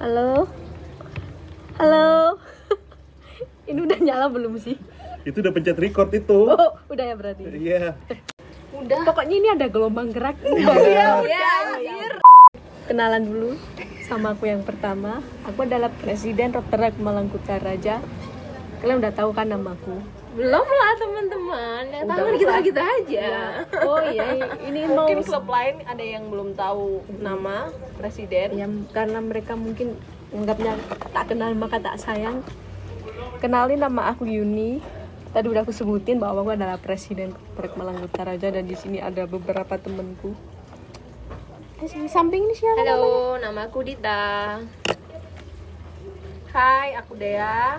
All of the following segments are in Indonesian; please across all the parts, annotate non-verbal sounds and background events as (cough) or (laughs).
Halo. Halo. (laughs) Ini udah nyala belum sih? Itu udah pencet record itu. Oh, udah ya berarti. Iya. Udah. Pokoknya ini ada gelombang gerak. Iya. Kenalan dulu sama aku yang pertama. Aku adalah Presiden Roterak Malangkuta Raja. Kalian udah tahu kan namaku? Belum lah teman-teman, yang tahu kan kita kita aja. Oh iya, ini mau Mungkin klub lain ada yang belum tahu nama presiden. ya karena mereka mungkin anggapnya tak kenal maka tak sayang. Kenalin nama aku Yuni. Tadi udah aku sebutin bahwa aku adalah Presiden Roterak Malangkuta Raja dan di sini ada beberapa temanku. Eh, di samping ini siapa? Halo, nama aku Dita. Hai, aku Dea.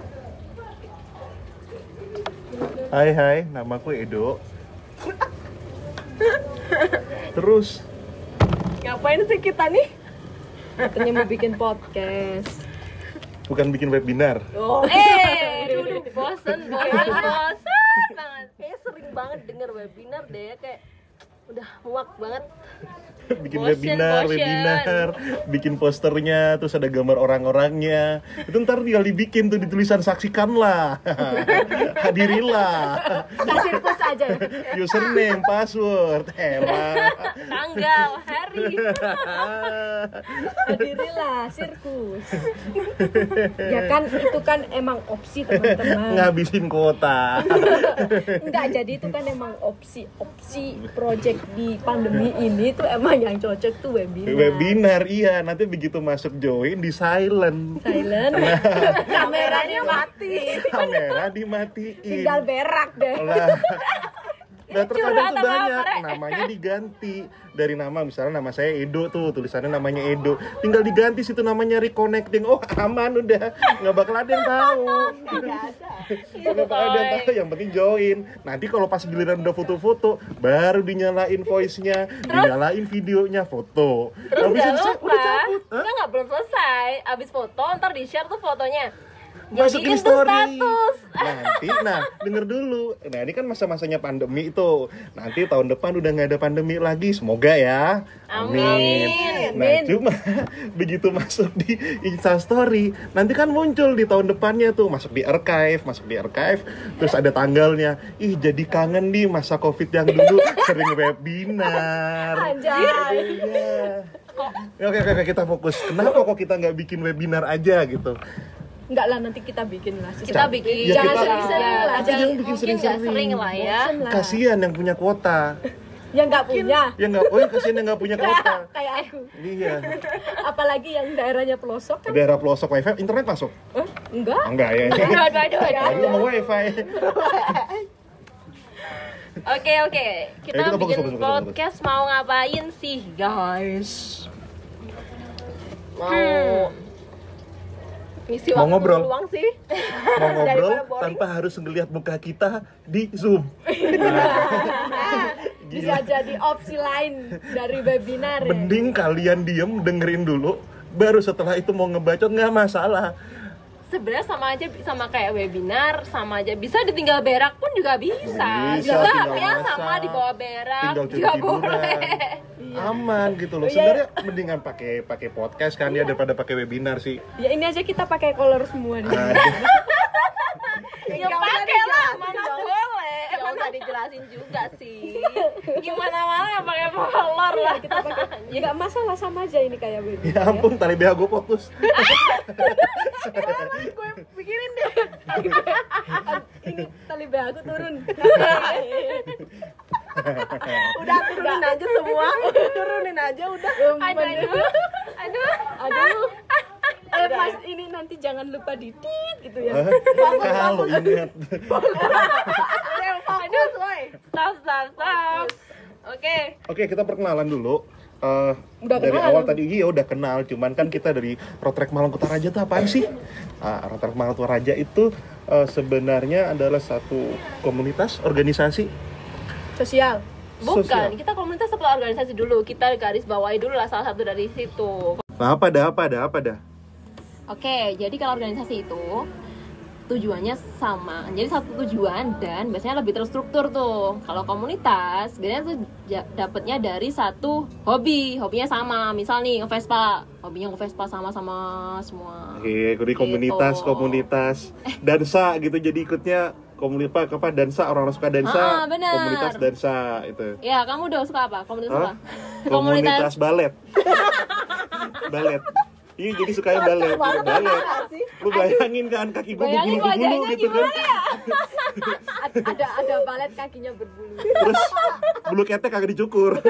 Hai hai, namaku Edo. Terus Ngapain sih kita nih? Katanya mau bikin podcast. bukan bikin webinar. Oh, eh, dulu bosen, bosen, bosen banget. Kayak sering banget denger webinar deh, kayak udah muak banget. (laughs) bikin Bosen, webinar, bosen. webinar, bikin posternya, terus ada gambar orang-orangnya. Itu ntar tinggal dibikin tuh di tulisan saksikanlah, (laughs) hadirilah, Kasih aja. (laughs) username, password, elah. Tanggal, hari. Hadirilah sirkus. ya kan itu kan emang opsi teman-teman. Ngabisin kuota. Enggak jadi itu kan emang opsi opsi project di pandemi ini tuh emang yang cocok tuh webinar. Webinar iya, nanti begitu masuk join di silent. Silent. Kameranya mati. Kamera dimatiin. Tinggal berak deh. lah (laughs) Nah, terkadang Curhat tuh apa, banyak. Rek? namanya diganti. Dari nama misalnya nama saya Edo tuh tulisannya namanya Edo. Tinggal diganti situ namanya reconnecting. Oh aman udah. Nggak bakal ada yang tahu. (laughs) Nggak bakal ada yang tahu. Yang penting join. Nanti kalau pas giliran udah foto-foto baru dinyalain voice-nya. Dinyalain videonya foto. Terus Habis jangan itu, lupa, udah cabut. Nggak belum selesai. Abis foto, ntar di share tuh fotonya. masukin story. status. Nanti nah denger dulu. Nah ini kan masa-masanya pandemi itu nanti tahun depan udah nggak ada pandemi lagi. Semoga ya. Amin. nah cuma (laughs) begitu masuk di instastory nanti kan muncul di tahun depannya tuh. Masuk di archive masuk di archive. Terus ada tanggalnya. Ih jadi kangen nih masa covid yang dulu. Sering webinar. Anjay. Iya. Oke, oke, oke, kita fokus. Kenapa kok kita nggak bikin webinar aja gitu? Enggak lah nanti kita bikin lah. Kita bikin. Ya, Jangan kita- sering-sering lah. Yang bikin sering-sering. sering lah ya. Kasihan yang punya kuota. (laughs) Yang nggak punya. Ya nggak, oh ya kasihan yang nggak punya (laughs) kuota. Kayak aku. Iya. Apalagi yang daerahnya pelosok kan. Daerah pelosok wifi, internet masuk? Eh, enggak. Enggak ya. Aduh, aduh, aduh, aduh. Aku mau wifi. (laughs) Oke, oke. Kita kita bikin fokus, fokus, fokus. podcast mau ngapain sih, guys? Mau Hmm. Ngisi Mau waktu ngobrol. luang sih. (laughs) Mau ngobrol tanpa harus ngelihat muka kita di Zoom. (laughs) Bisa jadi opsi lain dari webinar ya. Mending kalian diem dengerin dulu, baru setelah itu mau ngebacot nggak masalah. Sebenarnya sama aja sama kayak webinar, sama aja bisa ditinggal berak pun juga bisa. Bisa, juga tinggal ya sama di bawah berak tinggal juga boleh. aman gitu loh. Iya. Sebenarnya mendingan pakai pakai podcast kan ya daripada pakai webinar sih. Ya ini aja kita pakai color semua nih. (laughs) Ya pakai lah, mana boleh. Ya usah dijelasin juga sih. (laughs) Gimana mana pakai kolor lah kita pakai. Ya (laughs) nggak masalah sama aja ini kayak webinar. ya ampun tali BH gue putus. (laughs) gue pikirin deh. Ini tali BH aku turun. Udah turunin aja semua. Turunin aja udah. Aduh, aduh. Aduh. Aduh. Eh mas ini nanti jangan lupa di tit gitu ya. Kalau ingat. Stop, stop, stop. Oke. Oke, kita perkenalan dulu. Eh, Udah dari kenal. awal tadi iya udah kenal, cuman kan kita dari Rotrek Malangkuta Raja itu apaan sih? Ah, Rotrek Malangkuta Raja itu eh, sebenarnya adalah satu komunitas organisasi Sosial. Bukan, Sosial. kita komunitas atau organisasi dulu. Kita garis bawahi dulu lah salah satu dari situ. Nah, apa dah, apa dah, apa dah? Oke, jadi kalau organisasi itu tujuannya sama. Jadi satu tujuan dan biasanya lebih terstruktur tuh. Kalau komunitas biasanya tuh dapetnya dari satu hobi. Hobinya sama. Misal nih nge-Vespa. Hobinya nge-Vespa sama-sama semua. Oke, jadi komunitas, Gitu. komunitas dansa gitu jadi ikutnya komunitas apa dansa. Orang-orang suka dansa, Ah, benar. komunitas dansa itu. ya kamu udah suka apa? Komunitas Hah? apa? Komunitas. balet. (laughs) balet. Iya, jadi sukanya balet, balet. Lu bayangin kan kaki gue berbulu-bulu wajahnya gitu kan. Ad- (laughs) ada ada balet kakinya berbulu Terus bulu ketek kagak dicukur.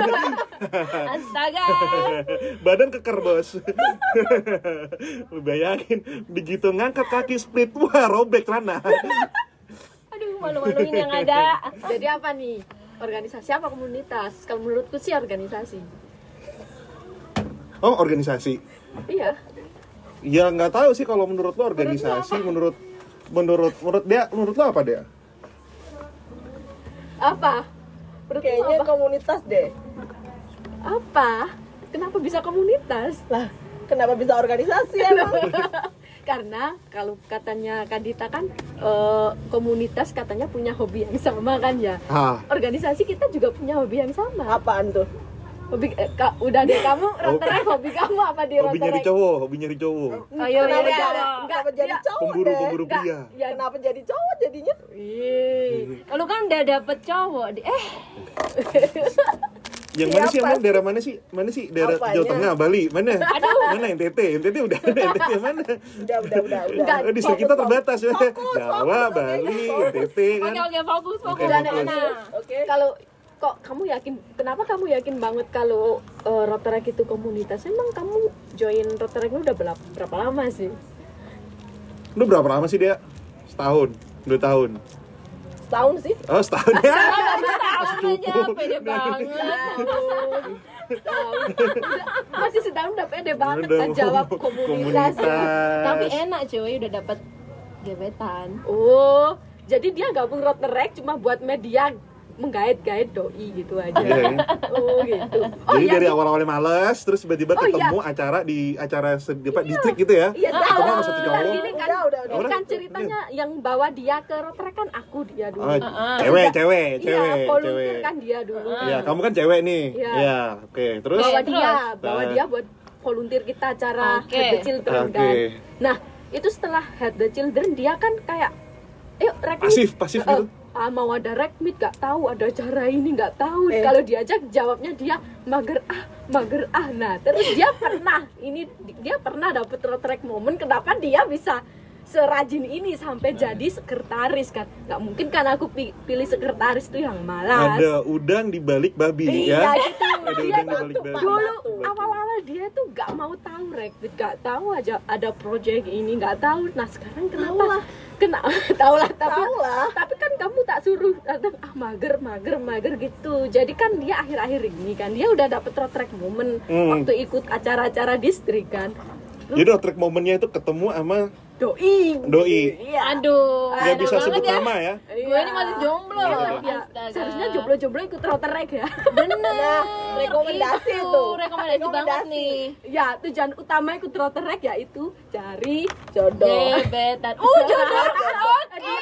(laughs) astaga (laughs) Badan keker, Bos. Lu bayangin begitu ngangkat kaki split wah robek celana. aduh malu-maluin yang ada jadi apa nih organisasi apa komunitas kalau menurutku sih organisasi Oh, organisasi. Iya Ya nggak tahu sih kalau menurut lo organisasi, menurut menurut menurut dia, menurut lo apa dia? apa menurutmu Kayaknya apa? komunitas deh. apa kenapa bisa komunitas Lah, kenapa bisa organisasi (laughs) emang? karena kalau katanya Kadita kan eh, komunitas katanya punya hobi yang sama kan ya Ah, organisasi kita juga punya hobi yang sama Apaan tuh? Hobi eh, ka- udah deh kamu (laughs) Rotaract hobi kamu apa di hobi nyari cowok, hobi nyari cowok. ayo kenapa, ya jadi, kenapa jadi cowok Pemburu deh? pemburu pria. ya Kenapa jadi cowok jadinya? Ih, Kalau kan udah dapet cowok, di- eh Yang mana sih emang daerah mana sih? Mana sih daerah Apanya? Jawa Tengah, Bali? Mana? Mana NTT? NTT udah ada NTT (laughs) mana? Udah, udah, udah, udah. Enggak, Oh, distrik kita terbatas ya. Fokus, Jawa, fokus, Bali, oke, NTT kan. oke oke fokus fokus. Oke, Dan fokus. Oke. kalau kok kamu yakin kenapa kamu yakin banget kalau uh, Rotaract itu komunitas emang kamu join Rotaract udah berapa, berapa lama sih Lu berapa lama sih dia? Setahun, dua tahun. Setahun sih. Oh, setahun (laughs) ya. Tahun (laughs) aja pede banget. Setahun. Udah, masih setahun udah pede banget Udah, kan jawab komunitas. komunitas Tapi enak cuy, udah dapet gebetan. oh jadi dia gabung Rotaract cuma buat media menggait-gait doi gitu aja Iya, ya. oh gitu oh Jadi iya dari awal-awalnya males, terus tiba-tiba Oh, iya. ketemu acara di acara apa, distrik gitu ya. Iya, Ketemu tahu. sama satu cowok. ini kan, Udah, udah, udah. ini kan ceritanya yang bawa dia ke Rotaract kan aku dia dulu. Oh, Heeh. cewek, cewek, Iya, cewek, cewek. kan dia dulu. Iya, kamu kan cewek nih. Iya. Iya, oke. Terus Bawa dia, bawa Nah. dia buat volunteer kita acara Oke. Head the Children Oke. kan. Nah, itu setelah Head the Children dia kan kayak yuk rek pasif, pasif gitu. Ah, mau ada rek meet gak tahu ada acara ini nggak tahu Eh. kalau diajak jawabnya dia mager ah mager ah nah terus dia pernah ini dia pernah dapet Rotaract momen kenapa dia bisa serajin ini sampai jadi sekretaris kan? Nggak mungkin kan aku pi- pilih sekretaris tuh yang malas. Ada udang di balik babi iya ya. gitu. Ada dia udang di balik babi. dulu awal-awal dia tuh gak mau tahu rekrut gak tahu aja ada project ini gak tahu. Nah sekarang kenapa? Kena (laughs) tahu lah tapi Tahu lah. tapi kan kamu tak suruh datang ah mager mager mager gitu. Jadi kan dia akhir-akhir ini kan dia udah dapet road momen Hmm. waktu ikut acara-acara distrik kan. Jadi track momennya itu ketemu sama doi doi. iya Aduh, Nggak aduh bisa banget sebut ya. nama ya. Gue ini masih jomblo. Iya, Astaga. seharusnya jomblo-jomblo ikut Rotaract ya Bener. Nah, rekomendasi Itu, tuh. Rekomendasi, banget Rekomendasi. nih. ya tujuan utama ikut Rotaract yaitu cari Jodoh. Gebetan. Uh, (laughs) jodoh. Oke.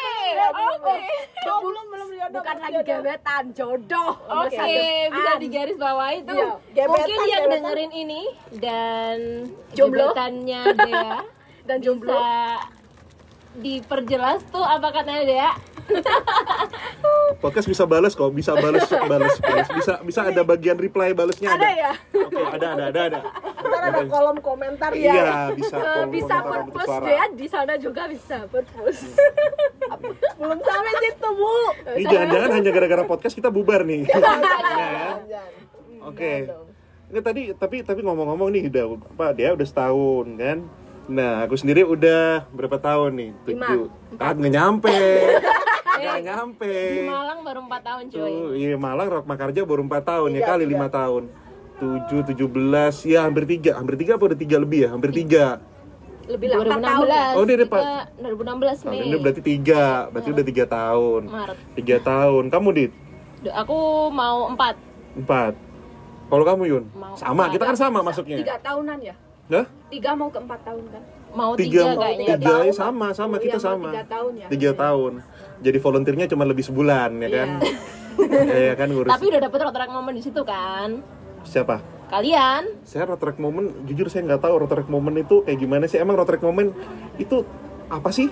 Oke. Oh, belum, belum jodoh. bukan lagi jodoh. gebetan jodoh Oke, depan. bisa digaris bawahi tuh. Iya, gebetan, Mungkin yang gebetan. dengerin ini dan Jomblo. gebetannya Dea dan jomblo bisa diperjelas tuh apa katanya Dea? (laughs) Podcast bisa balas kok, bisa balas balas balas. Bisa bisa ada bagian reply balasnya ada. ada ya Oke, ada ada ada ada. Ntar ada kolom komentar ya. Iya, bisa. Eh, kolom bisa purpose dia di sana juga bisa purpose (laughs) Belum sampai situ, Bu. Ini jangan-jangan hanya gara-gara podcast kita bubar nih. (laughs) Ya, ya. Jangan. Oke. Ini tadi tapi tapi ngomong-ngomong nih udah apa dia udah setahun kan. Nah, aku sendiri udah berapa tahun nih? Tujuh. Ah, nggak nyampe. (laughs) Nggak nyampe. Di Malang baru 4 tahun cuy. Tuh, iya Malang Rock Makarja baru 4 tahun ya Tiga, kali tiga. lima tahun. 7, 17, ya hampir tiga, hampir tiga apa udah tiga lebih ya? Hampir tiga. lebih lah 4 tahun 2016. Oh, dia Pak. 2016 Tahun Mei. ini berarti tiga, berarti udah tiga tahun. Maret. Tiga tahun. Kamu dit Aku mau 4. empat. Kalau kamu Yun Mau sama, empat. kita kan sama masuknya. tiga tahunan ya Hah? tiga mau ke empat tahun kan? Mau tiga tiga, mau kayaknya. tiga Tiga ya tahun. sama sama Oh, kita iya, mau sama. tiga tahun ya. tiga tahun. Jadi volunteernya cuma lebih sebulan ya kan? Iya. (laughs) Kan ngurus. Tapi udah dapet rotrack momen di situ kan? Siapa? Kalian? Saya rotrack moment jujur saya nggak tahu rotrack moment itu kayak gimana sih. Emang rotrack moment itu apa sih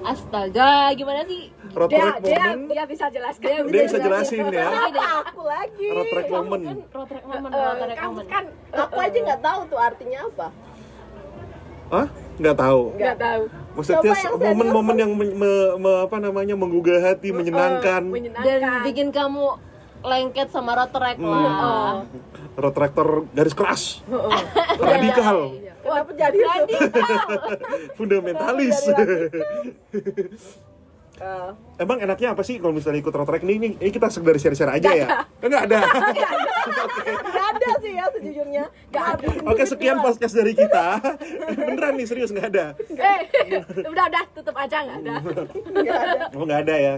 astaga gimana sih? Dia rotrack dia moment. dia bisa jelaskan. Dia bisa jelasin ya. Deh, Aku lagi. rotrack kamu moment. kan rotrack momen Eh, rotrack kan momen kan Aku aja nggak tahu tuh artinya apa. Hah? nggak tahu. Nggak tahu. Maksudnya Coba yang momen-momen yang me- me- apa namanya menggugah hati menyenangkan. dan menyenangkan. Bikin kamu lengket sama rotrack lah. Rotraktor garis keras. Radikal (laughs) Kenapa jadi itu? fundamentalis. (laughs) Eh, emang enaknya apa sih kalau misalnya ikut rotrack ini, ini ini kita sekedar share-share aja ya? Nggak ada. Nggak ada? (laughs) Sih ya sejujurnya. Nggak ada. Oke sekian podcast dari kita. Beneran nih serius nggak ada? Eh udah udah tutup aja nggak ada. Nggak ada. oh nggak ada ya?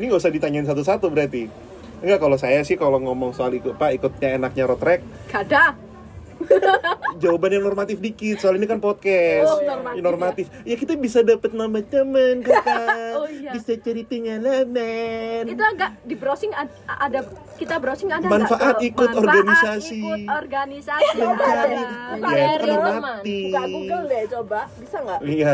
Ini nggak usah ditanyain satu-satu berarti. Enggak kalau saya sih kalau ngomong soal ikut pak ikutnya enaknya rotrack nggak ada (laughs) jawaban yang normatif dikit soal ini kan podcast Oh, normatif, normatif ya kita bisa dapat nama teman (laughs) kakak Oh, iya. bisa cari pengalaman itu agak di browsing ad- ada kita browsing ada Manfaat tuh? ikut Manfaat organisasi. ikut organisasi mencari ada. ya normatif Buka Google deh coba. Bisa nggak? Iya,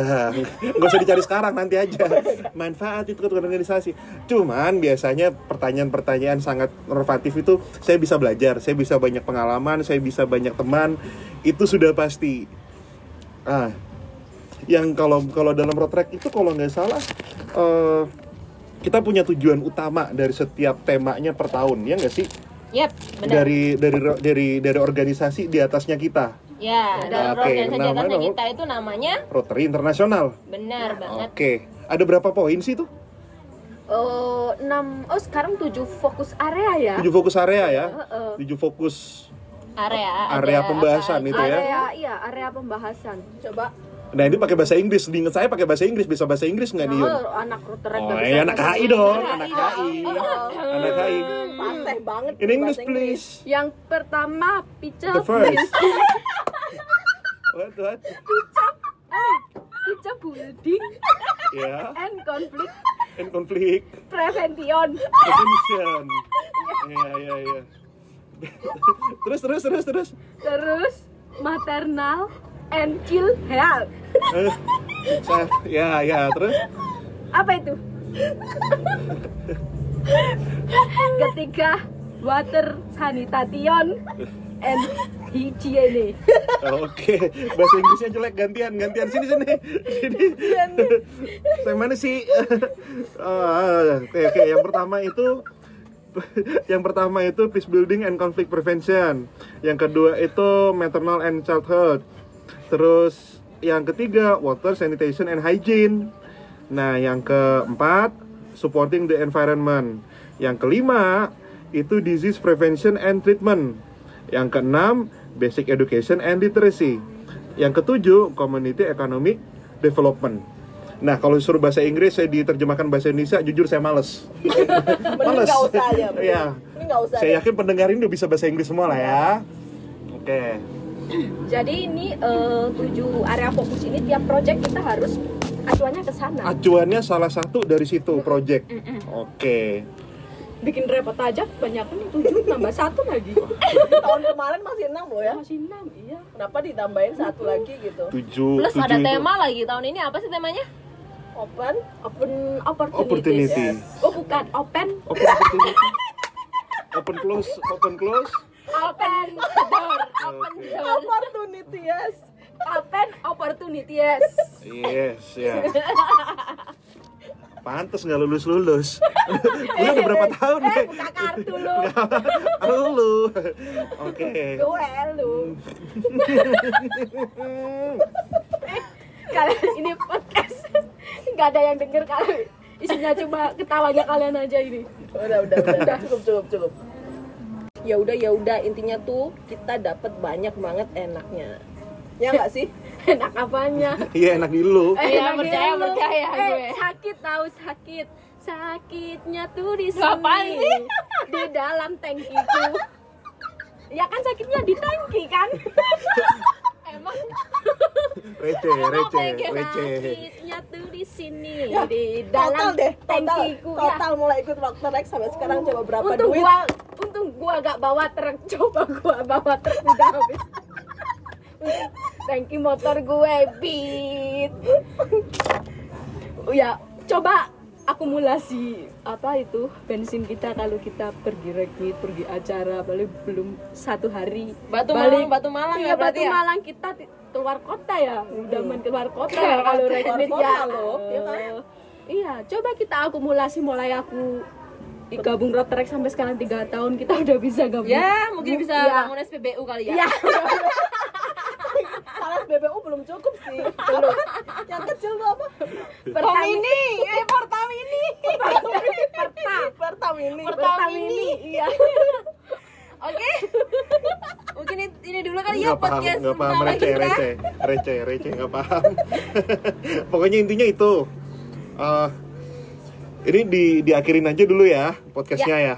nggak usah dicari sekarang nanti aja. Manfaat itu ikut organisasi. Cuman biasanya pertanyaan-pertanyaan sangat normatif itu saya bisa belajar, saya bisa banyak pengalaman, saya bisa banyak teman. Itu sudah pasti. Ah, yang kalau kalau dalam road track itu kalau nggak salah eh, kita punya tujuan utama dari setiap temanya per tahun, ya nggak sih? yep benar Dari dari dari dari organisasi di atasnya kita, ya dalam Oke, organisasi di atasnya kita itu namanya Rotary Internasional. benar banget Oke, ada berapa poin sih tuh? oh enam oh sekarang tujuh fokus area ya Tujuh fokus area ya. Heeh. Tujuh fokus area Area ada pembahasan apa itu aja. ya. area iya area pembahasan Coba. Nah ini pakai bahasa Inggris. Diingat saya pakai bahasa Inggris. Bisa bahasa Inggris nggak nih oh, anak rotary Oh, iya, anak HI dong, anak. HI. Anak HI. Fasih banget. In English please. yang pertama picture The first. (laughs) What what? picture building Ya. and conflict And conflict. prevention Prevention. Iya (laughs) iya iya. (laughs) terus terus terus terus. terus maternal and child health Eh, saya- ya ya terus. apa itu ketiga water sanitation and hygiene Oke, bahasa Inggrisnya jelek gantian, gantian sini sini. Sini. Yang mana sih? (laughs) Ah, Oke, oke. Yang pertama itu (laughs) yang pertama itu peace building and conflict prevention. Yang kedua itu maternal and child health. Terus yang ketiga water sanitation and hygiene. Nah, yang keempat supporting the environment. Yang kelima itu disease prevention and treatment. Yang keenam basic education and literacy. Yang ketujuh community economic development. Nah, kalau disuruh bahasa Inggris saya diterjemahkan bahasa Indonesia, jujur saya males. (laughs) Mending Males. nggak usah aja. mending- Iya. Usah. Saya yakin pendengar ini udah bisa bahasa Inggris semua lah ya. Oke. jadi ini eh, tujuh area fokus ini tiap project kita harus acuannya ke sana Acuannya salah satu dari situ project. Oke. bikin repot aja banyak nih tujuh tambah satu lagi (laughs) Tahun kemarin masih enam loh ya. masih enam iya Kenapa ditambahin satu lagi gitu? Tujuh. plus tujuh ada itu. tema lagi tahun ini apa sih temanya Open. open opportunity, Opportunity. oh bukan open Open opportunity. Open close, open close. open door open Oke. door Opportunity yes. open opportunity yes Yes, ya. Pantes nggak lulus lulus. (laughs) Gue udah berapa tahun eh nih? buka kartu lu (laughs) Lu. Oke. gue lu (laughs) kalian ini podcast nggak ada yang denger kalau isinya cuma ketawanya kalian aja ini Udah udah udah. cukup cukup cukup. Ya udah ya udah intinya tuh kita dapat banyak banget enaknya. Ya nggak sih? (laughs) enak apanya Iya enak di lu. Iya, Enak percaya, lu. percaya eh, gue. sakit tahu sakit sakitnya tuh di sini (laughs) di dalam tangkiku ya kan sakitnya di tangki kan (laughs) emang. (laughs) Receh receh receh. sakitnya tuh di sini? Ya, di total dalam deh total ya. total mulai ikut Dr. Rex sampai sekarang coba berapa untung duit? gua untung gua gak bawa truk. (laughs) Coba gua bawa truk udah habis. (laughs) Tangki motor gue beat ya coba akumulasi apa itu bensin kita kalau kita pergi rekit pergi acara balik belum satu hari Batu balik Malang, Batu Malang iya ya batu ya? malang kita keluar kota ya udah main keluar kota ya kalau kota ya loh, ya kan? Iya coba kita akumulasi mulai aku gabung Rotrek sampai sekarang tiga tahun kita udah bisa gabung ya mungkin bisa Iya. bangun SPBU kali ya Iya. (laughs) BBU belum cukup sih. Belum yang kecil tuh apa? Pertamini. Eh Pertamini. Perta Pertamini. Pertamini. Iya. Oke. Mungkin ini- dulu kali ya paham podcast nggak paham. Receh kita. receh. Receh receh nggak paham. (laughs) Pokoknya intinya itu. Eh, ini di diakhirin aja dulu ya podcastnya ya,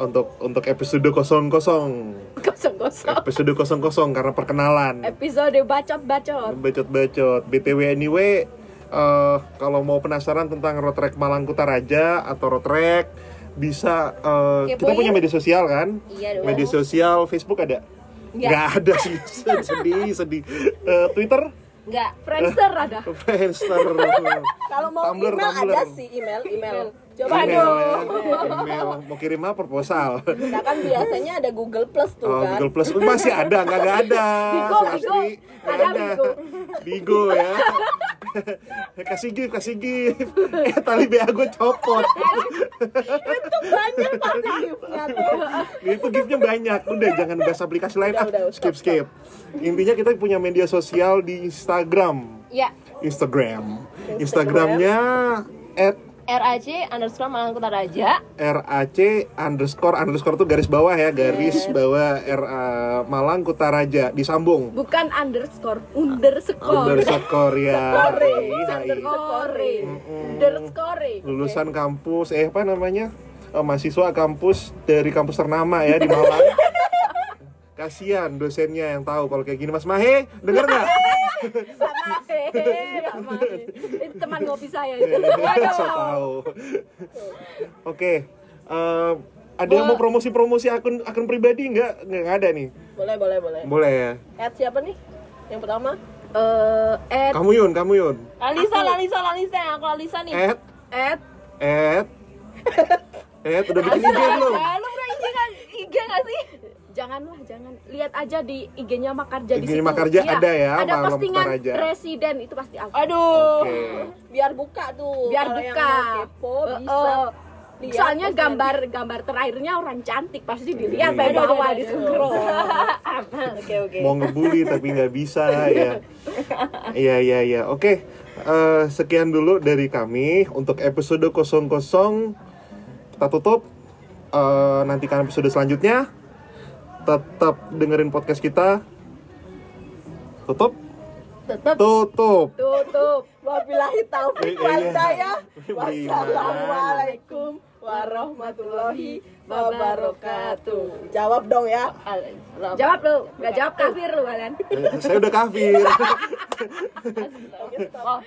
untuk untuk episode kosong kosong kosong kosong episode kosong kosong karena perkenalan. Episode bacot bacot bacot bacot btw anyway eh, kalau mau penasaran tentang Rotrek Malangkuta Raja atau Rotrek bisa eh, kita punya media sosial kan? Iya dong. media sosial Facebook ada? Nggak. nggak ada sih. (laughs) Sedih sedih. Eh, Twitter? Enggak Friendster ada. Friendster. (laughs) Kalau mau Tumblr, email Tumblr. ada sih email email coba email, dong ya. email mau kirim apa proposal nah kan biasanya ada Google Plus tuh Oh, kan Google Plus Oh, masih ada, nggak ada. Bigo, Bigo. Ada ada. Bigo. Bigo ya. (laughs) kasih gift, kasih gift. Eh tali BA gue copot. banyak pasti giftnya tuh Itu giftnya banyak. Udah jangan bahas aplikasi lain. Udah, ah, udah, skip stop, skip. Intinya kita punya media sosial di Instagram. ya Instagram. Instagramnya at RAC underscore Malangkuta Raja. RAC underscore underscore tuh garis bawah ya garis bawah RA Malang Kutaraja disambung. Bukan underscore underscore. Underscore ya. Hai, hai. underscore. Underscore. Lulusan kampus eh apa namanya? Eh, mahasiswa kampus dari kampus ternama ya di Malang. (laughs) Kasihan dosennya yang tahu kalau kayak gini. Mas Mahe denger nggak (laughs) sama eh sama itu teman ngopi saya itu (laughs) so tahu. Oke eh, ada yang mau promosi-promosi akun akun pribadi nggak? Nggak ada nih. Boleh boleh boleh. Boleh ya? At siapa nih? Yang pertama? Eh at kamu Yun kamu Yun. Lalisa Lalisa Lalisa aku Lalisa nih. At. At. At. (laughs) At udah bikin IG belum? Lu pernah IG IG nggak sih janganlah jangan. Lihat aja di IG-nya Makarja di IG-nya situ. Makarja Iya, ada ya, ada Malam postingan Makarja. presiden itu pasti aku. Aduh Oke. biar buka tuh. Biar Kalau yang buka. kepo bisa. Eh. lihat soalnya gambar gambar terakhirnya orang cantik pasti dilihat Iya. dari Aduh, bawah aduh, di scroll. (laughs) Oke oke. Mau ngebully tapi nggak bisa ya. (laughs) Iya iya iya. Oke Eh, sekian dulu dari kami untuk episode 00 kita tutup Eh, nantikan episode selanjutnya tetap dengerin podcast kita. Tutup? Tetap. Tutup. Tutup. Wabillahi taufik eh, wal iya. hidayah. Beriman. wassalamualaikum warahmatullahi wabarakatuh. Jawab dong ya. Jawab lu nggak jawab kafir lu kalian Eh, saya udah kafir. (laughs) Oh,